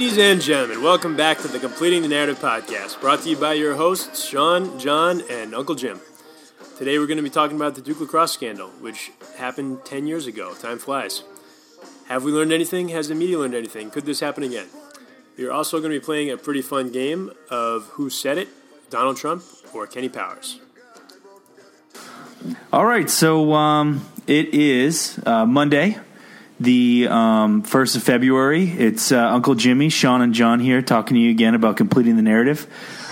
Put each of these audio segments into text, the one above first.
Ladies and gentlemen, welcome back to the Completing the Narrative podcast, brought to you by your hosts, Sean, John, and Uncle Jim. Today we're going to be talking about the Duke lacrosse scandal, which happened 10 years ago. Time flies. Have we learned anything? Has the media learned anything? Could this happen again? We're also going to be playing a pretty fun game of Who Said It, Donald Trump or Kenny Powers. All right, so um, it is uh, Monday, the um, 1st of February. It's uh, Uncle Jimmy, Sean, and John here talking to you again about completing the narrative.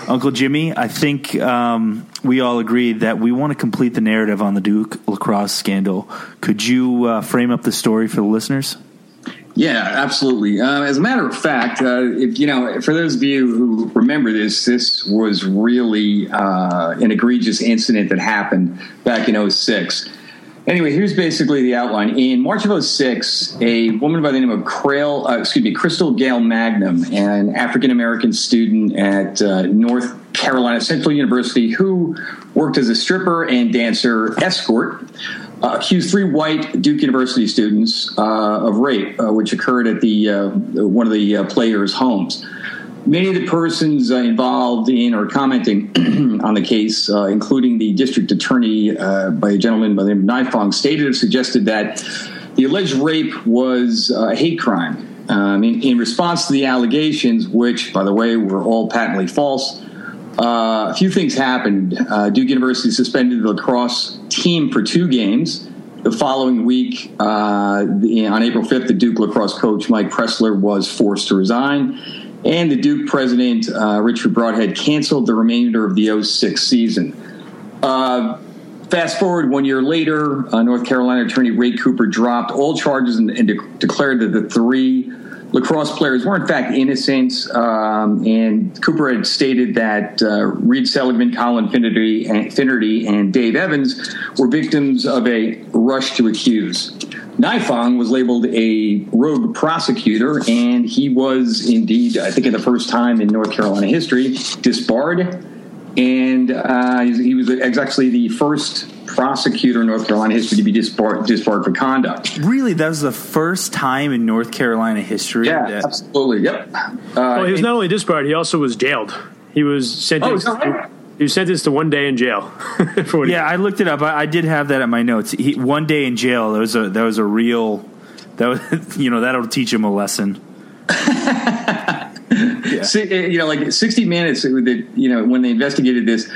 Uncle Jimmy, I think um, we all agree that we want to complete the narrative on the Duke lacrosse scandal. Could you uh, frame up the story for the listeners? Yeah, absolutely. Uh, as a matter of fact, uh, if you know, for those of you who remember this, this was really uh, an egregious incident that happened back in 06. Anyway, here's basically the outline. In March of 06, a woman by the name of Crail, uh, excuse me, Crystal Gail Mangum, an African American student at uh, North Carolina Central University who worked as a stripper and dancer escort, uh, accused three white Duke University students uh, of rape, uh, which occurred at the uh, one of the players' homes. Many of the persons involved in or commenting on the case, including the district attorney by a gentleman by the name of Nifong, stated or suggested that the alleged rape was a hate crime. Um, in, in response to the allegations, which, by the way, were all patently false, uh, a few things happened. Uh, Duke University suspended the lacrosse team for two games. The following week, uh, the, on April 5th, the Duke lacrosse coach Mike Pressler was forced to resign, and the Duke president uh, Richard Brodhead canceled the remainder of the 06 season. Uh, fast forward one year later, uh, North Carolina attorney Ray Cooper dropped all charges and, and de- declared that the three lacrosse players were in fact innocent. Um, and Cooper had stated that uh, Reade Seligmann, Collin Finnerty and, Finnerty, and Dave Evans were victims of a rush to accuse. Nifong was labeled a rogue prosecutor, and he was indeed, I think, in the first time in North Carolina history, disbarred. And uh, he was actually the first prosecutor in North Carolina history to be disbarred, disbarred for conduct. Really, that was the first time in North Carolina history. Yeah, that- absolutely. Yep. Uh, well, he was not only disbarred; he also was jailed. He was sentenced. Oh, is that right? Sentenced to one day in jail. for Yeah, I looked it up. I, I did have that at my notes. He, one day in jail. That was a that was a real. That was you know that'll teach him a lesson. Si- uh, you know, like 60 Minutes, that, you know, when they investigated this,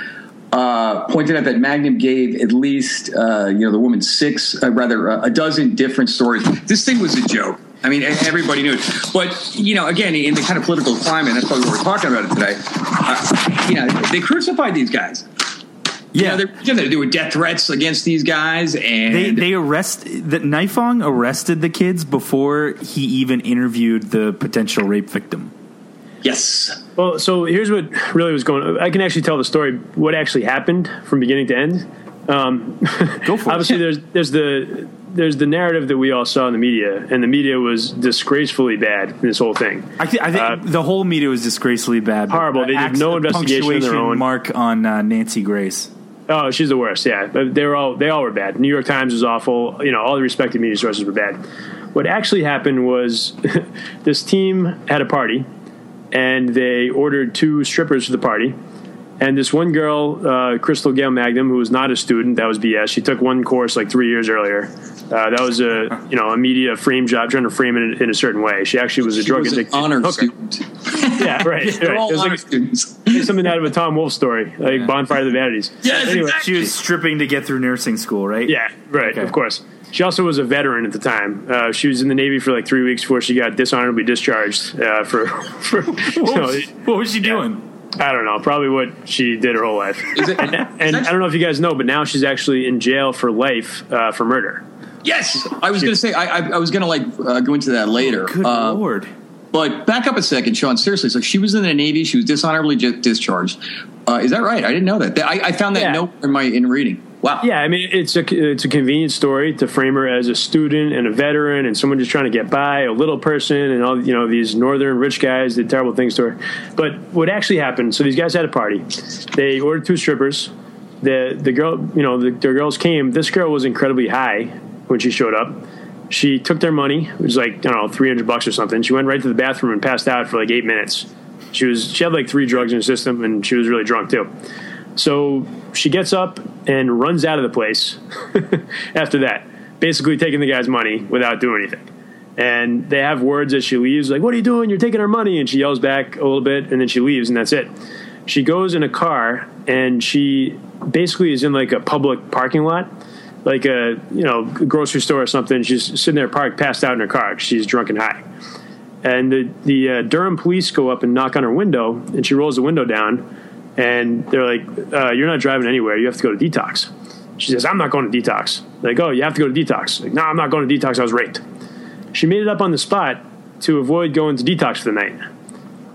uh, pointed out that Mangum gave at least, uh, you know, the woman six, uh, rather, uh, a dozen different stories. This thing was a joke. I mean, e- everybody knew it. But, you know, again, in the kind of political climate, that's probably what we're talking about it today. Uh, you know, they crucified these guys. You know, they're, you know, they were death threats against these guys, and They they arrest that Nifong arrested the kids before he even interviewed the potential rape victim. yes, Well, so here's what really was going. on. I can actually tell the story, what actually happened from beginning to end. Um, Go for it. obviously, there's there's the there's the narrative that we all saw in the media, and the media was disgracefully bad in this whole thing. I, th- I think Uh, the whole media was disgracefully bad. Horrible. They did no investigation of their own. Mark on uh, Nancy Grace. Oh, she's the worst. Yeah, but they were all they all were bad. New York Times was awful. You know, all the respected media sources were bad. What actually happened was this team had a party, and they ordered two strippers for the party. And this one girl, uh, Crystal Gail Mangum, who was not a student, that was BS. She took one course like three years earlier. Uh, that was a you know a media frame job, trying to frame it in, in a certain way. She actually was a She drug was addicted honor hooker. student. Yeah, right. They're right. all honor like students. something out of a Tom Wolfe story, like Bonfire of the Vanities. Yes, Anyway, exactly. She was stripping to get through nursing school, right? Yeah, right. Okay. Of course. She also was a veteran at the time. Uh, she was in the Navy for like three weeks before she got dishonorably discharged uh, for. for you What know, was, what was she doing? I don't know. Probably what she did her whole life. Is it- and and that- I don't know if you guys know, but now she's actually in jail for life uh, for murder. Yes, I was going to say I, I, I was going to like uh, go into that later. Good Uh, lord! But back up a second, Sean. Seriously, so she was in the Navy. She was dishonorably j- discharged. Uh, is that right? I didn't know that. I, I found that Yeah. note in my in reading. Wow. Yeah, I mean it's a it's a convenient story to frame her as a student and a veteran and someone just trying to get by, a little person, and all you know these northern rich guys did terrible things to her. But what actually happened? So these guys had a party. They ordered two strippers. The the girl, you know, the, the girls came. This girl was incredibly high when she showed up. She took their money, it was like I don't know, three hundred bucks or something. She went right to the bathroom and passed out for like eight minutes. She was she had like three drugs in her system, and she was really drunk too. So she gets up and runs out of the place after that, basically taking the guy's money without doing anything. And they have words as she leaves, like, What are you doing? You're taking our money. And she yells back a little bit, and then she leaves, and that's it. She goes in a car, and she basically is in like a public parking lot, like a you know grocery store or something. She's sitting there parked, passed out in her car. She's drunk and high. And the, the uh, Durham police go up and knock on her window, and she rolls the window down and they're like, uh, "You're not driving anywhere. You have to go to detox." She says, "I'm not going to detox." They're like, "Oh, you have to go to detox." Like, no, I'm not going to detox. I was raped. She made it up on the spot to avoid going to detox for the night,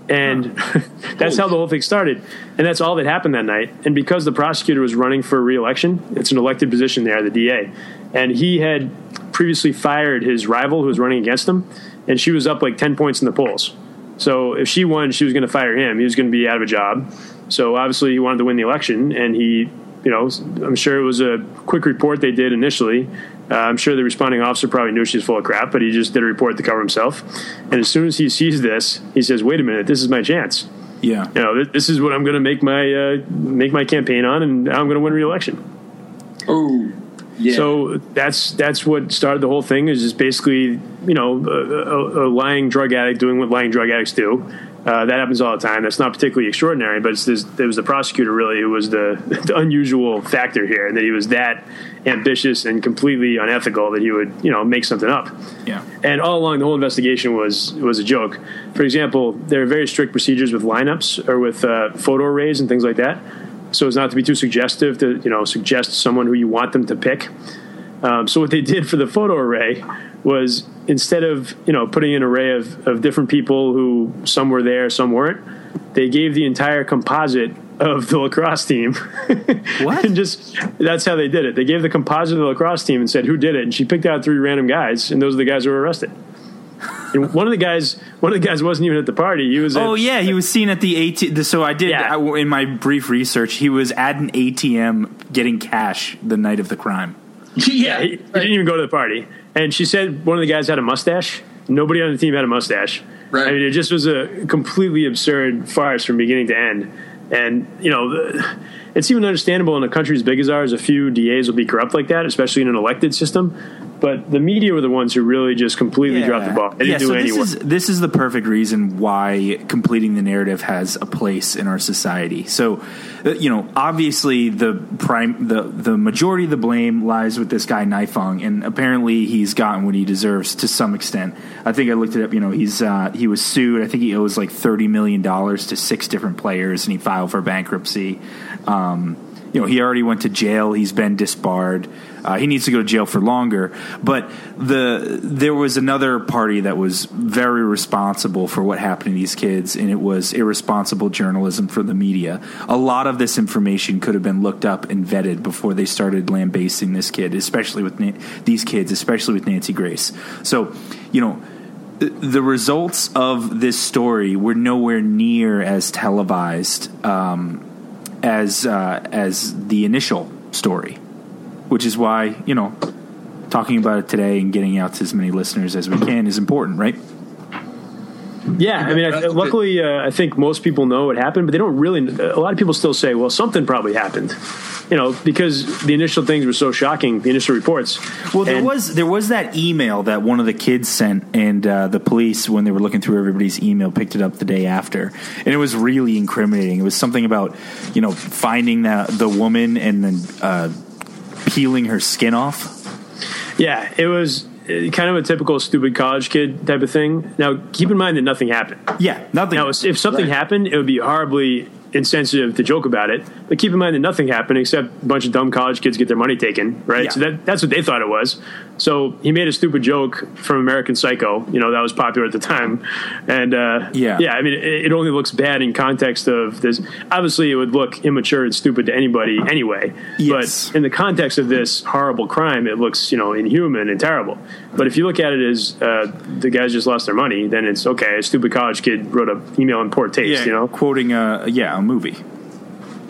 and that's how the whole thing started. And that's all that happened that night. And because the prosecutor was running for re-election, it's an elected position there, the DA, and he had previously fired his rival who was running against him, and she was up like ten points in the polls. So if she won, she was going to fire him. He was going to be out of a job. So obviously he wanted to win the election, and he, you know, I'm sure it was a quick report they did initially. Uh, I'm sure the responding officer probably knew she was full of crap, but he just did a report to cover himself. And as soon as he sees this, he says, "Wait a minute, this is my chance. Yeah, You know, this is what I'm going to make my uh, make my campaign on, and I'm going to win re-election." Oh, yeah. So that's that's what started the whole thing. Is just basically you know a, a, a lying drug addict doing what lying drug addicts do. Uh, that happens all the time. That's not particularly extraordinary, but it's this, it was the prosecutor really who was the, the unusual factor here, and that he was that ambitious and completely unethical that he would you know make something up. yeah, And all along, the whole investigation was was a joke. For example, there are very strict procedures with lineups or with uh, photo arrays and things like that, so as not to be too suggestive to you know suggest someone who you want them to pick. Um, so what they did for the photo array was instead of you know putting an array of, of different people who some were there, some weren't, they gave the entire composite of the lacrosse team. What? and just that's how they did it. They gave the composite of the lacrosse team and said who did it, and she picked out three random guys, and those are the guys who were arrested. And one of the guys, one of the guys wasn't even at the party. He was. Oh at, yeah, he was seen at the ATM. So I did Yeah. I, in my brief research. He was at an ATM getting cash the night of the crime. yeah. He, he didn't even go to the party. And she said one of the guys had a mustache. Nobody on the team had a mustache. Right. I mean, it just was a completely absurd farce from beginning to end. And you know, it's even understandable in a country as big as ours. A few DAs will be corrupt like that, especially in an elected system. But the media were the ones who really just completely dropped the ball. They didn't yeah, do so this is this is the perfect reason why completing the narrative has a place in our society. So, uh, you know, obviously the prime the the majority of the blame lies with this guy Nifong, and apparently he's gotten what he deserves to some extent. I think I looked it up. You know, he's uh, he was sued. I think he owes like thirty million dollars to six different players, and he filed for bankruptcy. Um, you know, he already went to jail. He's been disbarred. Uh, he needs to go to jail for longer. But the there was another party that was very responsible for what happened to these kids, and it was irresponsible journalism for the media. A lot of this information could have been looked up and vetted before they started lambasting this kid, especially with Na- these kids, especially with Nancy Grace. So, you know the results of this story were nowhere near as televised um, as uh, as the initial story, which is why you know talking about it today and getting out to as many listeners as we can is important, right? Yeah, I mean, I, luckily, uh, I think most people know what happened, but they don't really. A lot of people still say, "Well, something probably happened," you know, because the initial things were so shocking. The initial reports. Well, there And- was there was that email that one of the kids sent, and uh, the police, when they were looking through everybody's email, picked it up the day after, and it was really incriminating. It was something about you know finding the the woman and then uh, peeling her skin off. Yeah, it was Uh, kind of a typical stupid college kid type of thing. Now, keep in mind that nothing happened. Yeah, nothing. Now, if something Right. happened, it would be horribly insensitive to joke about it. But keep in mind that nothing happened except a bunch of dumb college kids get their money taken, right? Yeah. So that, that's what they thought it was. So he made a stupid joke from American Psycho, you know, that was popular at the time. And uh, Yeah. yeah, I mean, it, it only looks bad in context of this. Obviously, it would look immature and stupid to anybody anyway. Yes. But in the context of this horrible crime, it looks, you know, inhuman and terrible. But if you look at it as uh, the guys just lost their money, then it's okay. A stupid college kid wrote an email in poor taste, yeah, you know? quoting a yeah movie.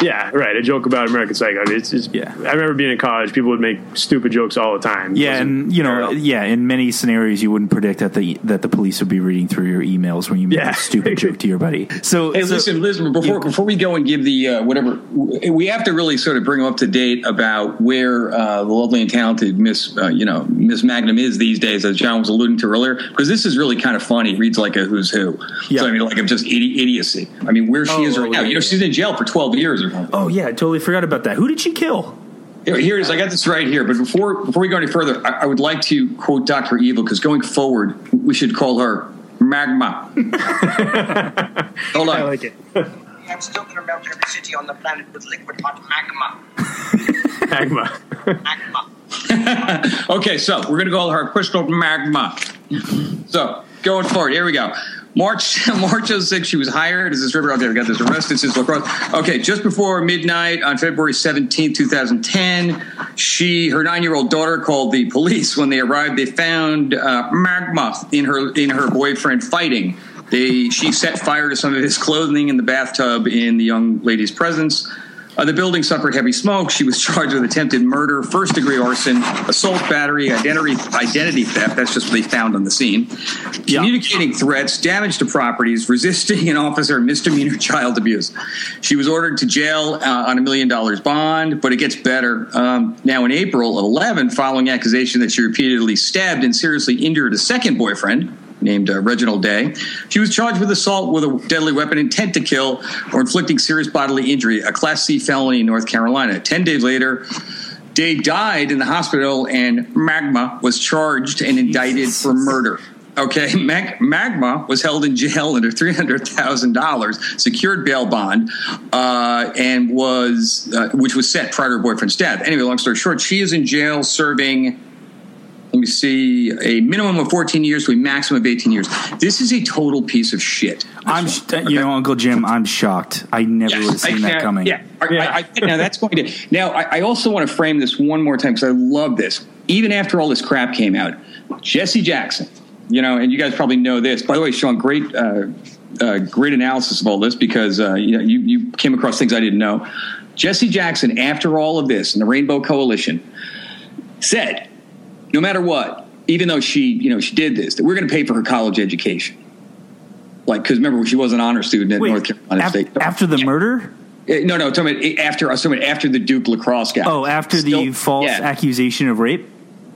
Yeah, right. A joke about American Psycho. It's, it's Yeah. I remember being in college. People would make stupid jokes all the time. Yeah, and you know, fair yeah, in many scenarios, you wouldn't predict that the that the police would be reading through your emails when you make Yeah. a stupid joke to your buddy. So, Hey, so- listen, listen. Before before we go and give the uh, whatever, we have to really sort of bring them up to date about where uh, the lovely and talented Miss, uh, you know, Miss Mangum is these days, as John was alluding to earlier. Because this is really kind of funny. Reads like a who's who. Yeah. So I mean, like I'm just idi- idiocy. I mean, where she Oh, is right oh, now. yeah, You know, she's in jail for 12 years or something. oh yeah, I totally forgot about that. Who did she kill? Here, here it is. I got this right here. But before before we go any further, I, I would like to quote Doctor Evil because going forward, we should call her Magma. Hold on. I like it. I'm still going to melt every city on the planet with liquid hot magma. Magma. Magma. Okay, so we're going to call her Crystal Magma. So going forward, here we go. March March 06, she was hired as a stripper. Okay, we got this arrested since lacrosse. Okay, just before midnight on February 17, 2010, she her nine year old daughter called the police. When they arrived, they found uh, magma in her in her boyfriend fighting. They she set fire to some of his clothing in the bathtub in the young lady's presence. Uh, the building suffered heavy smoke. She was charged with attempted murder, first degree arson, assault, battery, identity identity theft. That's just what they found on the scene. Communicating threats, damage to properties, resisting an officer, misdemeanor child abuse. She was ordered to jail uh, on a million dollars bond, but it gets better. Um, now, in April of 11, following accusation that she repeatedly stabbed and seriously injured a second boyfriend, named uh, Reginald Day. She was charged with assault with a deadly weapon, intent to kill, or inflicting serious bodily injury, a Class C felony in North Carolina. Ten days later, Day died in the hospital, and Magma was charged and indicted for murder. Okay, Mag- Magma was held in jail under three hundred thousand dollars, secured bail bond, uh, and was uh, which was set prior to her boyfriend's death. Anyway, long story short, she is in jail serving let me see, a minimum of 14 years to a maximum of 18 years. This is a total piece of shit. I'm, sh- you know, Uncle Jim, I'm shocked. I never would have seen I- that coming. Yeah, Yeah. I, I, now that's going to. Now I, I also want to frame this one more time because I love this. Even after all this crap came out, Jesse Jackson, you know, and you guys probably know this. By the way, Sean, great, uh, uh, great analysis of all this because uh, you know you you came across things I didn't know. Jesse Jackson, after all of this, and the Rainbow Coalition, said, no matter what, even though she, you know, she did this, that we're going to pay for her college education. Like, because remember, she was an honor student at Wait, North Carolina af- State. after the Yeah. murder? Uh, No, no, talking about after. I was talking after the Duke lacrosse guy. Oh, after the false yeah, accusation of rape?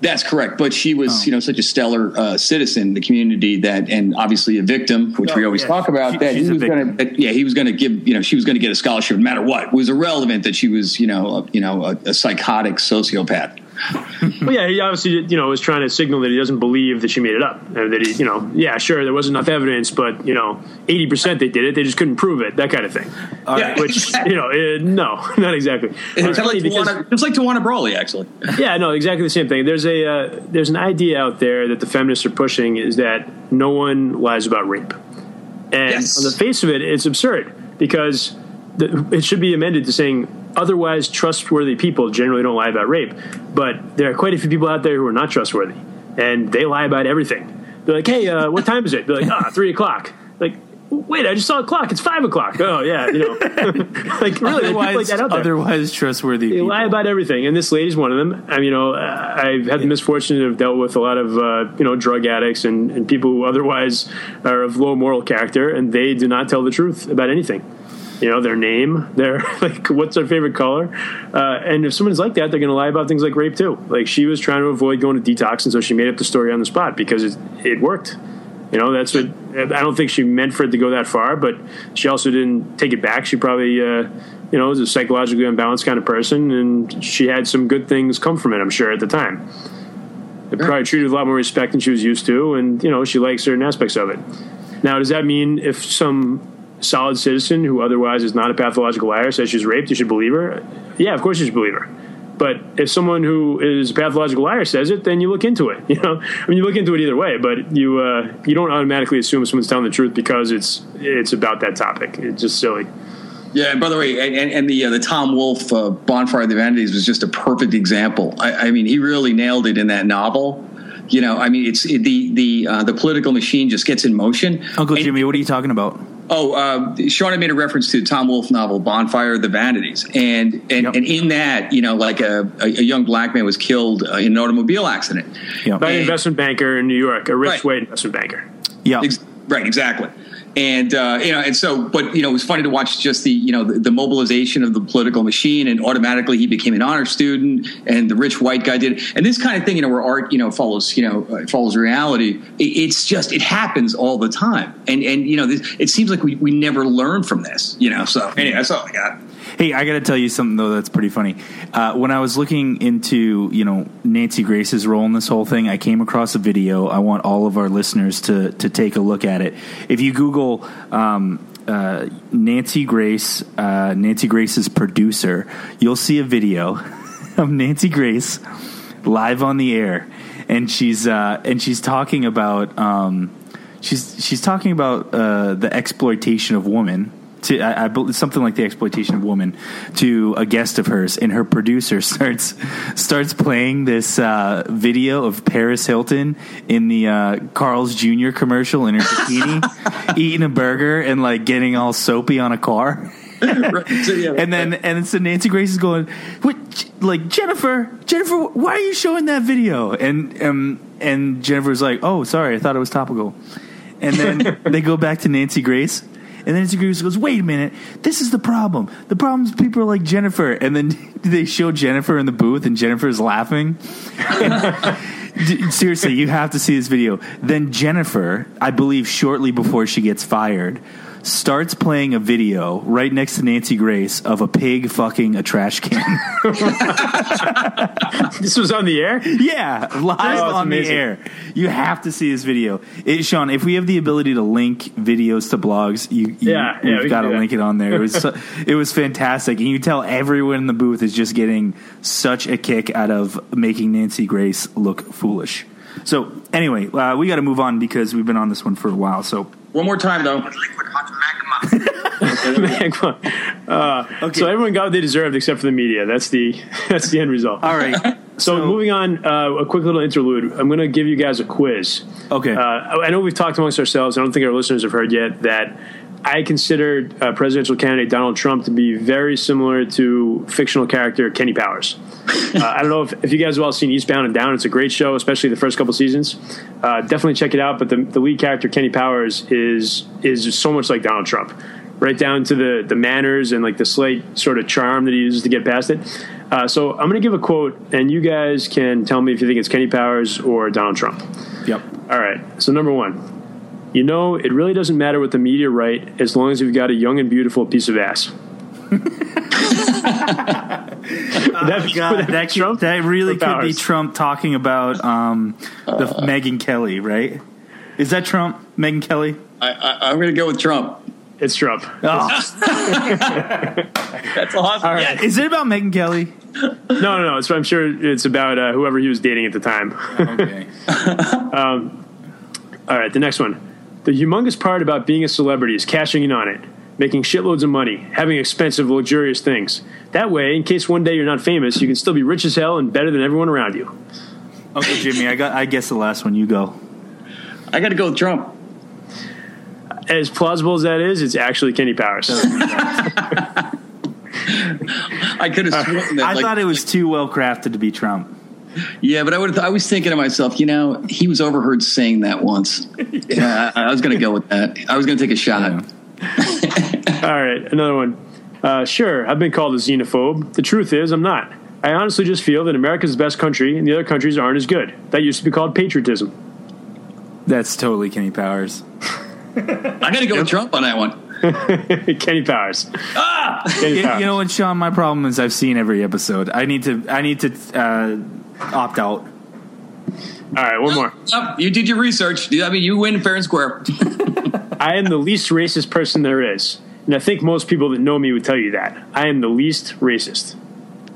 that's correct. But she was, Oh. you know, such a stellar uh, citizen in the community that, and obviously a victim, which we Oh, always yeah. talk about. She- that he was going to, yeah, he was going to give, you know, she was going to get a scholarship no matter what. It was irrelevant that she was, you know, a, you know, a, a psychotic sociopath. Well, yeah, he obviously, you know, was trying to signal that he doesn't believe that she made it up. And that he, you know, yeah, sure, there wasn't enough evidence, but you know, eighty percent they did it. They just couldn't prove it. That kind of thing. Yeah, Which you know, uh, no, not exactly. It's It's like because- Tawana, just like Tawana Brawley, actually. yeah, no, exactly the same thing. There's a uh, there's an idea out there that the feminists are pushing is that no one lies about rape, and Yes. on the face of it, it's absurd because the, it should be amended to saying otherwise trustworthy people generally don't lie about rape. But there are quite a few people out there who are not trustworthy, and they lie about everything. They're like, "Hey, uh, what time is it?" They're like, "Ah, three o'clock." Like. Wait, I just saw a clock. It's five o'clock. Oh yeah, you know, like really, like Otherwise, that out there. otherwise trustworthy. They people. lie about everything, and this lady's one of them. I mean, you know, uh, I've had the misfortune to have dealt with a lot of uh, you know drug addicts and, and people who otherwise are of low moral character, and they do not tell the truth about anything. You know, their name, their like, what's their favorite color, uh, and if someone's like that, they're going to lie about things like rape too. Like she was trying to avoid going to detox, and so she made up the story on the spot because it, it worked. You know, that's what I don't think she meant for it to go that far, but she also didn't take it back. She probably, uh, you know, was a psychologically unbalanced kind of person, and she had some good things come from it. I'm sure at the time. It probably treated with a lot more respect than she was used to, and you know, she likes certain aspects of it. Now, does that mean if some solid citizen who otherwise is not a pathological liar says she's raped, you should believe her? Yeah, of course you should believe her. But if someone who is a pathological liar says it, then you look into it. You know, I mean, you look into it either way, but you uh, you don't automatically assume someone's telling the truth because it's it's about that topic. It's just silly. Yeah, and by the way, and, and the uh, the Tom Wolfe uh, Bonfire of the Vanities was just a perfect example. I, I mean, he really nailed it in that novel. You know, I mean, it's it, the the uh, the political machine just gets in motion. Uncle And- Jimmy, what are you talking about? Oh, uh, Sean had made a reference to Tom Wolfe novel Bonfire of the Vanities, and and, Yep. and in that, you know, like a, a, a young black man was killed uh, in an automobile accident. Yeah. By an investment banker in New York, a rich Right. white investment banker. Yeah. Ex- right, exactly. And uh, you know, and so, but you know, it was funny to watch just the you know the, the mobilization of the political machine, and automatically he became an honor student, and the rich white guy did, and this kind of thing, you know, where art you know follows you know uh, follows reality. It, it's just it happens all the time, and and you know, this, it seems like we, we never learn from this, you know. So anyway, that's all I got. Hey, I got to tell you something though that's pretty funny. Uh, when I was looking into you know Nancy Grace's role in this whole thing, I came across a video. I want all of our listeners to to take a look at it. If you Google um, uh, Nancy Grace, uh, Nancy Grace's producer, you'll see a video of Nancy Grace live on the air, and she's uh, and she's talking about um, she's she's talking about uh, the exploitation of women. To, I, I something like the exploitation of women to a guest of hers, and her producer starts starts playing this uh, video of Paris Hilton in the uh, Carl's Jr. commercial in her bikini, eating a burger and like getting all soapy on a car. Right, so, yeah, And then and so Nancy Grace is going, what, like Jennifer, Jennifer, why are you showing that video? And um and Jennifer's like, oh, sorry, I thought it was topical. And then they go back to Nancy Grace. And then Grace goes, wait a minute, this is the problem. The problem is people are like Jennifer. And then they show Jennifer in the booth, and Jennifer's laughing. Seriously, you have to see this video. Then Jennifer, I believe shortly before she gets fired, starts playing a video right next to Nancy Grace of a pig fucking a trash can. This was on the air. yeah, live Oh, it's on the air. You have to see this video. It, Sean, if we have the ability to link videos to blogs, you, you Yeah, yeah, we we've can got to link it on there. It was so, it was fantastic, and you tell everyone in the booth is just getting such a kick out of making Nancy Grace look foolish. So anyway, uh, we got to move on because we've been on this one for a while. So One more time though. With liquid magma. Man, come. Uh, So everyone got what they deserved except for the media. That's the that's the end result. all right, So, moving on, uh, a quick little interlude. I'm going to give you guys a quiz. Okay. Uh, I know we've talked amongst ourselves. I don't think our listeners have heard yet that I considered uh, presidential candidate Donald Trump to be very similar to fictional character Kenny Powers. uh, I don't know if, if you guys have all seen Eastbound and Down. It's a great show, especially the first couple seasons. Uh, definitely check it out. But the, the lead character Kenny Powers is is so much like Donald Trump, right down to the the manners and like the slight sort of charm that he uses to get past it. Uh, so I'm going to give a quote, and you guys can tell me if you think it's Kenny Powers or Donald Trump. yep. All right. So number one, you know, it really doesn't matter what the media write as long as you've got a young and beautiful piece of ass. Would that be, God, that that, could- Trump that really could be Trump talking about um, the Megyn Kelly, right? Is that Trump, Megyn Kelly? I, I, I'm going to go with Trump. It's Trump. Oh, That's awesome. All right. is it about Megyn Kelly? No, no, no. It's, I'm sure it's about uh, whoever he was dating at the time. Okay. All right, the next one. The humongous part about being a celebrity is cashing in on it, making shitloads of money, having expensive, luxurious things. That way, in case one day you're not famous, you can still be rich as hell and better than everyone around you. Uncle Jimmy, I got. I guess the last one. You go. I got to go with Trump. As plausible as that is, it's actually Kenny Powers. I could have sworn that. I like- thought it was too well crafted to be Trump. Yeah, but I would. I was thinking to myself, you know, he was overheard saying that once. Yeah, I, I was going to go with that. I was going to take a shot. All right, another one. Uh, sure, I've been called a xenophobe. The truth is, I'm not. I honestly just feel that America's the best country and the other countries aren't as good. That used to be called patriotism. That's totally Kenny Powers. I got to go with Trump on that one. Kenny Powers. Ah! Kenny You, Powers. you know what, Sean? My problem is I've seen every episode. I need to. I need to uh, opt out. All right, one more. Oh, you did your research. I mean, you win fair and square. I am the least racist person there is. And I think most people that know me would tell you that. I am the least racist.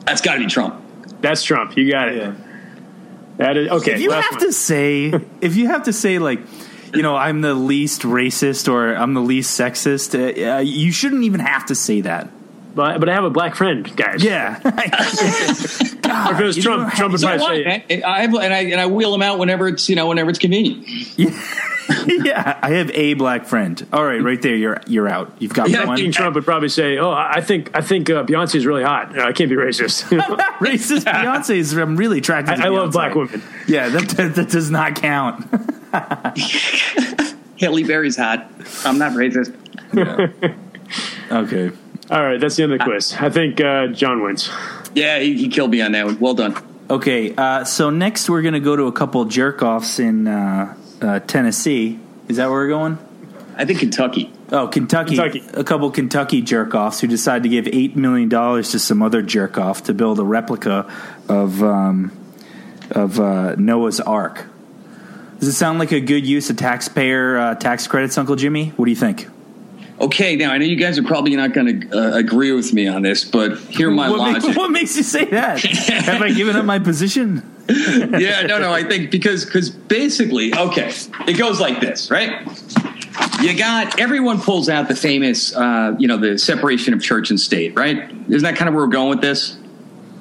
That's got to be Trump. That's Trump. You got it. That is okay. If you have one. to say, if you have to say, like, you know, I'm the least racist or I'm the least sexist, uh, uh, you shouldn't even have to say that. But, but I have a black friend, guys. Yeah. God, If it was Trump, don't Trump would probably say, man? I have, and I and I wheel him out whenever it's you know whenever it's convenient. yeah, yeah, I have a black friend. All right, right there, you're you're out. You've got Yeah, one. King Trump would probably say, "Oh, I think I think uh, Beyonce is really hot. I can't be racist. Racist Beyonce is. I'm really attracted. to I, I love black women." Yeah, that, that that does not count. Halle Berry's hot. I'm not racist. Okay. All right, that's the end of the quiz. I think uh, John wins. Yeah, he, he killed me on that one. Well done. Okay, uh, so next we're going to go to a couple jerk offs in uh, uh, Tennessee. Is that where we're going? I think Kentucky. Oh, Kentucky. Kentucky. A couple Kentucky jerk offs who decide to give $8 million to some other jerk off to build a replica of, um, of uh, Noah's Ark. Does it sound like a good use of taxpayer uh, tax credits, Uncle Jimmy? What do you think? Okay, now I know you guys are probably not going to uh, agree with me on this, but hear my what, logic. makes, what makes you say that? Have I given up my position? yeah, no, no. I think because because basically, okay, it goes like this, right? You got everyone pulls out the famous, uh, you know, the separation of church and state, right? Isn't that kind of where we're going with this?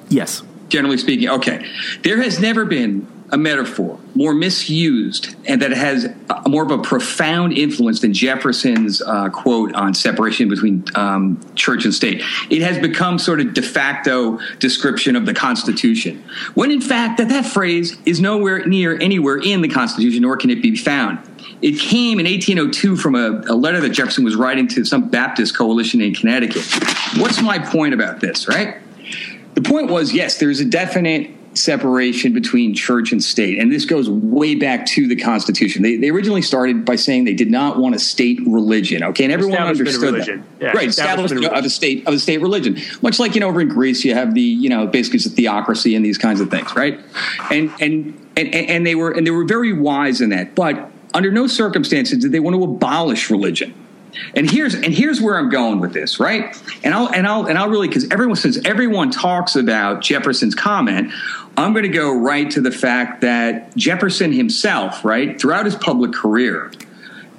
Yes. Generally speaking, okay. There has never been a metaphor more misused and that has a, more of a profound influence than Jefferson's uh, quote on separation between um, church and state. It has become sort of de facto description of the Constitution, when in fact that that phrase is nowhere near anywhere in the Constitution, nor can it be found. It came in 1802 from a, a letter that Jefferson was writing to some Baptist coalition in Connecticut. What's my point about this, right? The point was, yes, there's a definite separation between church and state. And this goes way back to the Constitution. They, they originally started by saying they did not want a state religion. Okay. And everyone understood religion. that. Yeah, right. establishment of a state, of a state religion. Much like, you know, over in Greece, you have the, you know, basically it's a theocracy and these kinds of things. Right. And, and, and, and they were, and they were very wise in that. But under no circumstances did they want to abolish religion. And here's and here's where I'm going with this, right? And I'll and I'll and I'll really because everyone since everyone talks about Jefferson's comment, I'm going to go right to the fact that Jefferson himself, right, throughout his public career,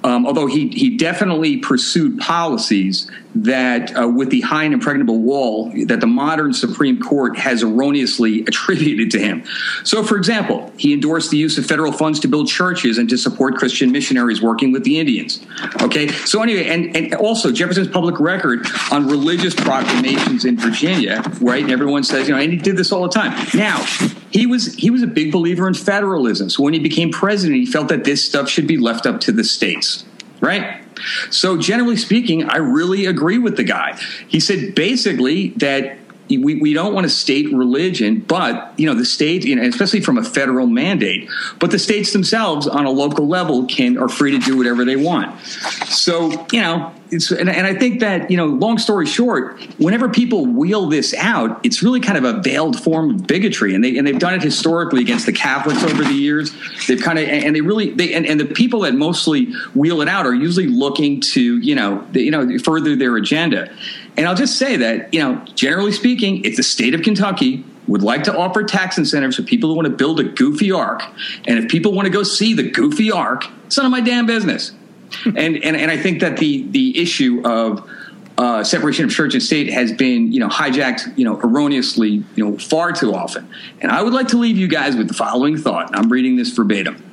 um, although he he definitely pursued policies that, uh, with the high and impregnable wall, that the modern Supreme Court has erroneously attributed to him. So, for example, he endorsed the use of federal funds to build churches and to support Christian missionaries working with the Indians. Okay, so anyway, and, and also Jefferson's public record on religious proclamations in Virginia, right? And everyone says, you know, and he did this all the time. Now, he was he was a big believer in federalism. So when he became president, he felt that this stuff should be left up to the states, right? So generally speaking, I really agree with the guy. He said basically that we, we don't want a state religion, but you know the state, you know, especially from a federal mandate. But the states themselves, on a local level, can are free to do whatever they want. So you know, it's and, and I think that you know, long story short, whenever people wheel this out, it's really kind of a veiled form of bigotry, and they and they've done it historically against the Catholics over the years. They've kind of and they really they and, and the people that mostly wheel it out are usually looking to you know the, you know further their agenda. And I'll just say that you know, generally speaking, if the state of Kentucky would like to offer tax incentives for people who want to build a goofy ark, and if people want to go see the goofy ark, it's none of my damn business. and, and and I think that the the issue of uh, separation of church and state has been you know hijacked you know erroneously you know far too often. And I would like to leave you guys with the following thought. I'm reading this verbatim.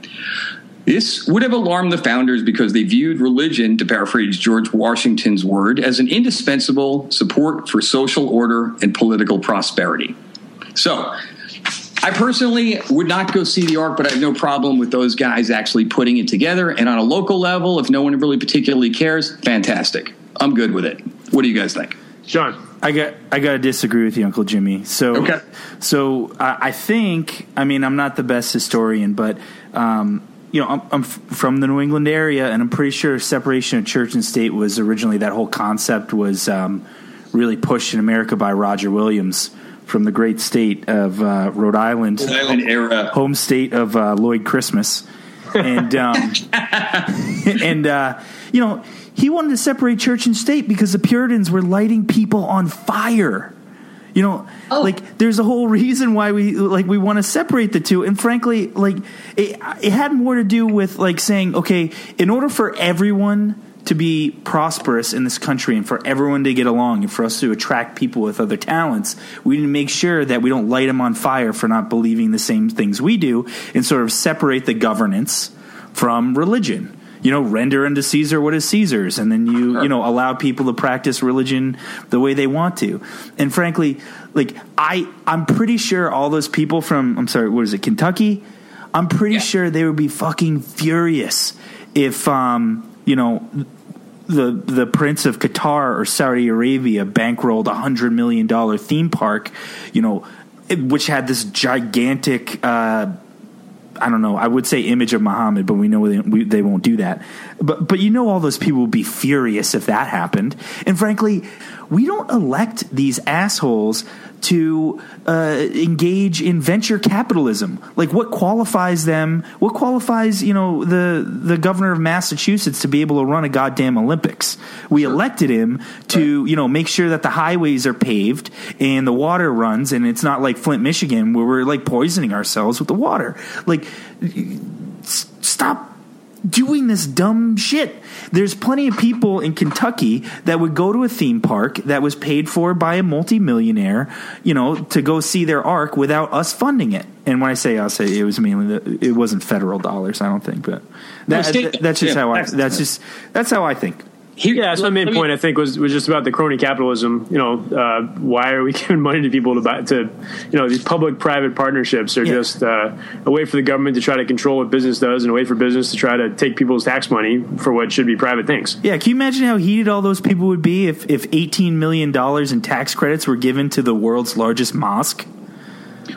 This would have alarmed the founders because they viewed religion, to paraphrase George Washington's word, as an indispensable support for social order and political prosperity. So, I personally would not go see the ark, but I have no problem with those guys actually putting it together. And on a local level, if no one really particularly cares, fantastic. I'm good with it. What do you guys think? John. I got I got to disagree with you, Uncle Jimmy. So Okay. so I I think I mean I'm not the best historian, but um, you know I'm, I'm f- from the New England area, and I'm pretty sure separation of church and state was originally that whole concept was um, really pushed in America by Roger Williams from the great state of uh, Rhode Island, Rhode Island era. home state of uh, Lloyd Christmas, and um, and uh, you know he wanted to separate church and state because the Puritans were lighting people on fire. You know, oh. like there's a whole reason why we like we want to separate the two, and frankly, like it, it had more to do with like saying, okay, in order for everyone to be prosperous in this country and for everyone to get along and for us to attract people with other talents, we need to make sure that we don't light them on fire for not believing the same things we do and sort of separate the governance from religion. You know, render unto Caesar what is Caesar's, and then you, you know, allow people to practice religion the way they want to. And frankly, like I, I'm pretty sure all those people from, I'm sorry, what is it, Kentucky? I'm pretty Yeah. sure they would be fucking furious if, um, you know, the the Prince of Qatar or Saudi Arabia bankrolled a hundred million dollar theme park, you know, which had this gigantic. Uh, I don't know. I would say image of Muhammad, but we know they, we, they won't do that. But but you know, all those people would be furious if that happened. And frankly, we don't elect these assholes to uh, engage in venture capitalism. Like, what qualifies them? What qualifies you know the the governor of Massachusetts to be able to run a goddamn Olympics? We elected him to you know make sure that the highways are paved and the water runs, and it's not like Flint, Michigan, where we're like poisoning ourselves with the water. Like, stop doing this dumb shit. There's plenty of people in Kentucky that would go to a theme park that was paid for by a multimillionaire, you know, to go see their ark without us funding it. And when I say us, it was mainly the, it wasn't federal dollars, I don't think, but that, state- that's just yeah, how I that's just that's how I think. Here, Yeah, that's my main let me- point. I think was was just about the crony capitalism. You know, uh, why are we giving money to people to buy to, you know, these public-private partnerships are Yeah. just uh, a way for the government to try to control what business does, and a way for business to try to take people's tax money for what should be private things. Yeah, can you imagine how heated all those people would be if if 18 million dollars in tax credits were given to the world's largest mosque?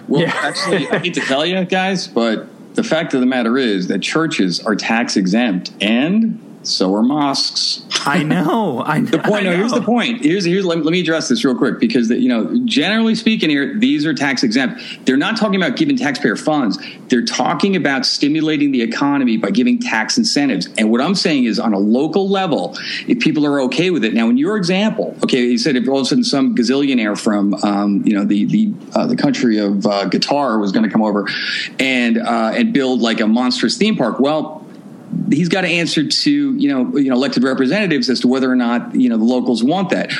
Well, Yeah. actually, I hate to tell you guys, but the fact of the matter is that churches are tax exempt, and so are mosques. I know. I know. The point. No, here's the point. Here's here's. Let, let me address this real quick because the, you know, generally speaking, here these are tax exempt. They're not talking about giving taxpayer funds. They're talking about stimulating the economy by giving tax incentives. And what I'm saying is, on a local level, if people are okay with it. Now, in your example, okay, you said if all of a sudden some gazillionaire from um, you know the the uh, the country of uh, Qatar was going to come over and uh, and build like a monstrous theme park. Well, he's got to answer to you know you know elected representatives as to whether or not you know the locals want that.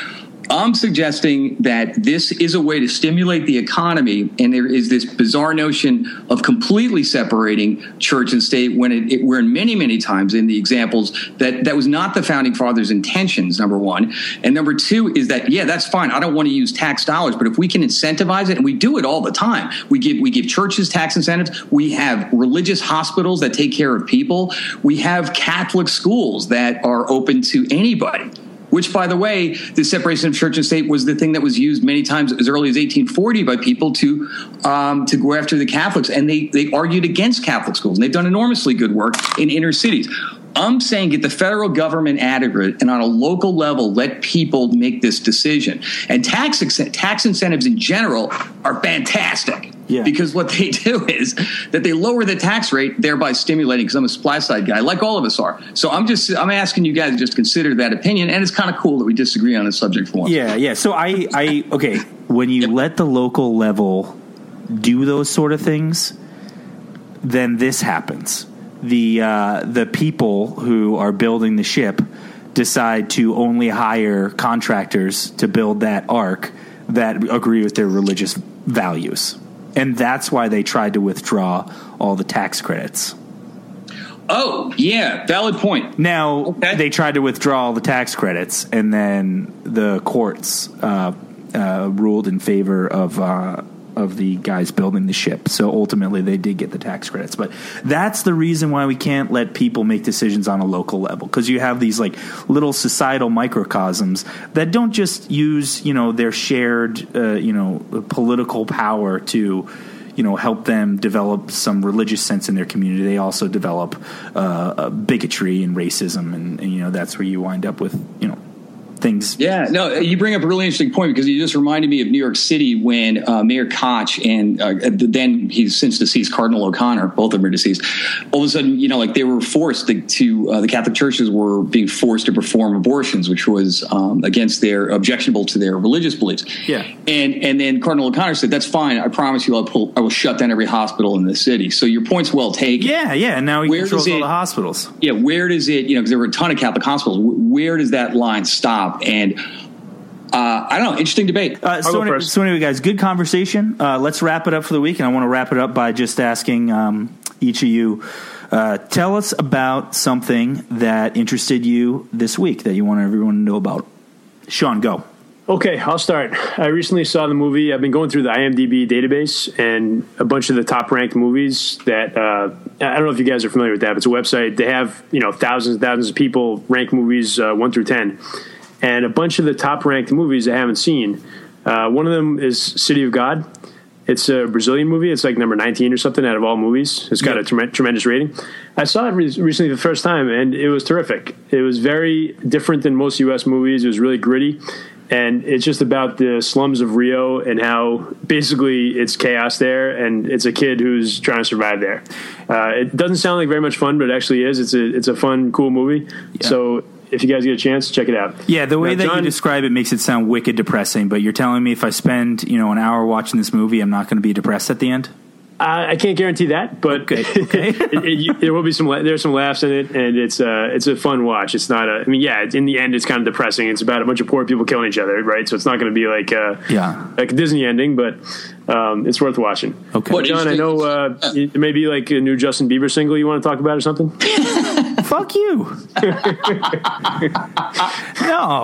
I'm suggesting that this is a way to stimulate the economy, and there is this bizarre notion of completely separating church and state when it, it where many many times in the examples that that was not the founding fathers' intentions. Number one, and number two is that yeah, that's fine. I don't want to use tax dollars, but if we can incentivize it, and we do it all the time, we give we give churches tax incentives. We have religious hospitals that take care of people. We have Catholic schools that are open to anybody. Which, by the way, the separation of church and state was the thing that was used many times as early as 1840 by people to um, to go after the Catholics, and they they argued against Catholic schools, and they've done enormously good work in inner cities. I'm saying get the federal government out of it, and on a local level, let people make this decision. And tax tax incentives in general are fantastic. Yeah. Because what they do is that they lower the tax rate, thereby stimulating. Because I'm a supply side guy, like all of us are. So I'm just I'm asking you guys to just consider that opinion, and it's kind of cool that we disagree on this subject for once. Yeah, yeah. So I, I okay. When you let the local level do those sort of things, then this happens. The uh, the people who are building the ship decide to only hire contractors to build that ark that agree with their religious values, and that's why they tried to withdraw all the tax credits. Oh yeah, valid point. Now Okay. they tried to withdraw all the tax credits, and then the courts uh, uh, ruled in favor of uh, of the guys building the ship. So ultimately, they did get the tax credits. But that's the reason why we can't let people make decisions on a local level because you have these like little societal microcosms that don't just use you know their shared uh, you know political power to you know help them develop some religious sense in their community they also develop uh, uh, bigotry and racism and, and you know that's where you wind up with you know things Yeah, no, you bring up a really interesting point because you just reminded me of New York City when uh, Mayor Koch and uh, then he's since deceased Cardinal O'Connor, both of them are deceased. All of a sudden, you know, like they were forced to, to uh, the Catholic churches were being forced to perform abortions, which was um, against their objectionable to their religious beliefs. Yeah. and and then Cardinal O'Connor said, "That's fine. I promise you, I'll pull, I will shut down every hospital in the city." So your point's well taken. yeah yeah and now he Where controls does all it- the hospitals yeah, where does it, you know, because there were a ton of Catholic hospitals, where does that line stop? And uh, I don't know, interesting debate. Uh, so, go any- so anyway, guys, good conversation. Uh, let's wrap it up for the week, and I want to wrap it up by just asking: um, each of you. Uh, tell us about something that interested you this week that you want everyone to know about. Sean, go. Okay, I'll start. I recently saw the movie. I've been going through the IMDb database and a bunch of the top ranked movies that uh, I don't know if you guys are familiar with that. But it's a website. They have you know thousands and thousands of people rank movies uh, one through ten, and a bunch of the top ranked movies I haven't seen. Uh, one of them is City of God. It's a Brazilian movie. It's like number 19 or something out of all movies. It's got a trem- tremendous rating. I saw it re- recently the first time, and it was terrific. It was very different than most U.S. movies. It was really gritty and it's just about the slums of Rio and how basically it's chaos there, and it's a kid who's trying to survive there. Uh, it doesn't sound like very much fun, but it actually is. It's a it's a fun, cool movie. Yeah. So if you guys get a chance, check it out. Yeah, the way now, that John, you describe it makes it sound wicked depressing. But you're telling me if I spend you know an hour watching this movie, I'm not going to be depressed at the end. I can't guarantee that, but okay. Okay. it, it, there will be some. There's some laughs in it, and it's uh, it's a fun watch. It's not a. I mean, yeah, in the end, it's kind of depressing. It's about a bunch of poor people killing each other, right? So it's not going to be like a, uh, yeah, like a Disney ending, but um, it's worth watching. Okay, what John, I know uh, maybe like a new Justin Bieber single you want to talk about or something. Fuck you. no,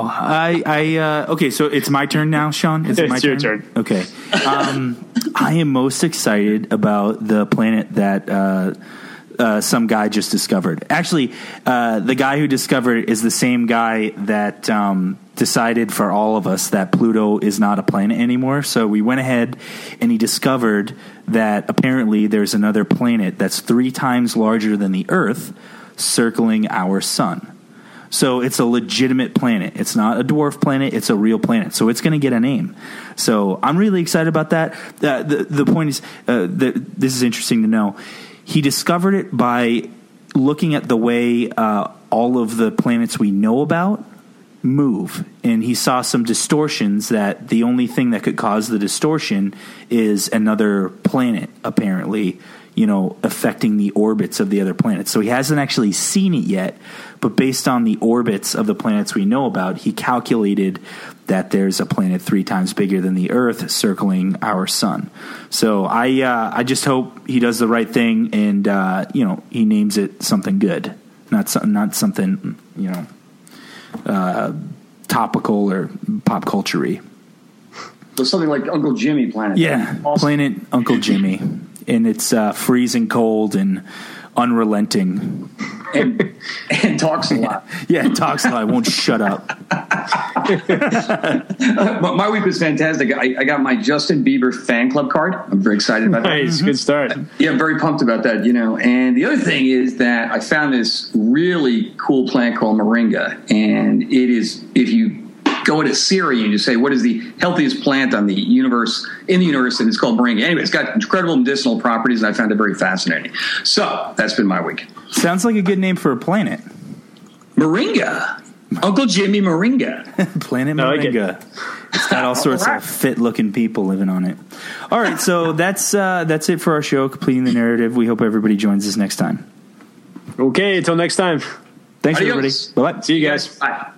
I, I, uh, okay. So it's my turn now, Sean. Is it my it's your turn? Okay. Um, I am most excited about the planet that. Uh, some guy just discovered. Actually, uh, the guy who discovered it is the same guy that um, decided for all of us that Pluto is not a planet anymore. So we went ahead and he discovered that apparently there's another planet that's three times larger than the Earth circling our sun. So it's a legitimate planet. It's not a dwarf planet. It's a real planet. So it's going to get a name. So I'm really excited about that. Uh, the the point is uh, that this is interesting to know. He discovered it by looking at the way uh, all of the planets we know about move. And he saw some distortions that the only thing that could cause the distortion is another planet apparently you know, affecting the orbits of the other planets. So he hasn't actually seen it yet, but based on the orbits of the planets we know about, he calculated that there's a planet three times bigger than the Earth circling our sun. So I, uh, I just hope he does the right thing and uh, you know he names it something good, not some, not something you know uh, topical or pop culturey. So something like Uncle Jimmy Planet. Yeah, Planet Uncle Jimmy and it's uh, freezing cold and unrelenting. And, and talks a lot. yeah, it talks a lot. I won't shut up. my week was fantastic. I, I, got my Justin Bieber fan club card. I'm very excited about nice. that. Nice, good start. Yeah, I'm very pumped about that. You know, and the other thing is that I found this really cool plant called moringa, and it is if you go into Siri and you say, what is the healthiest plant on the universe, in the universe, and it's called moringa. Anyway, it's got incredible medicinal properties, and I found it very fascinating. So that's been my week. Sounds like a good name for a planet. Moringa. Uncle Jimmy Moringa. planet Moringa. It's got all sorts all right. of fit looking people living on it. All right, so that's uh, that's it for our show, completing the narrative. We hope everybody joins us next time. Okay, until next time. Thanks, Adios. everybody. Bye bye. See you guys. Bye.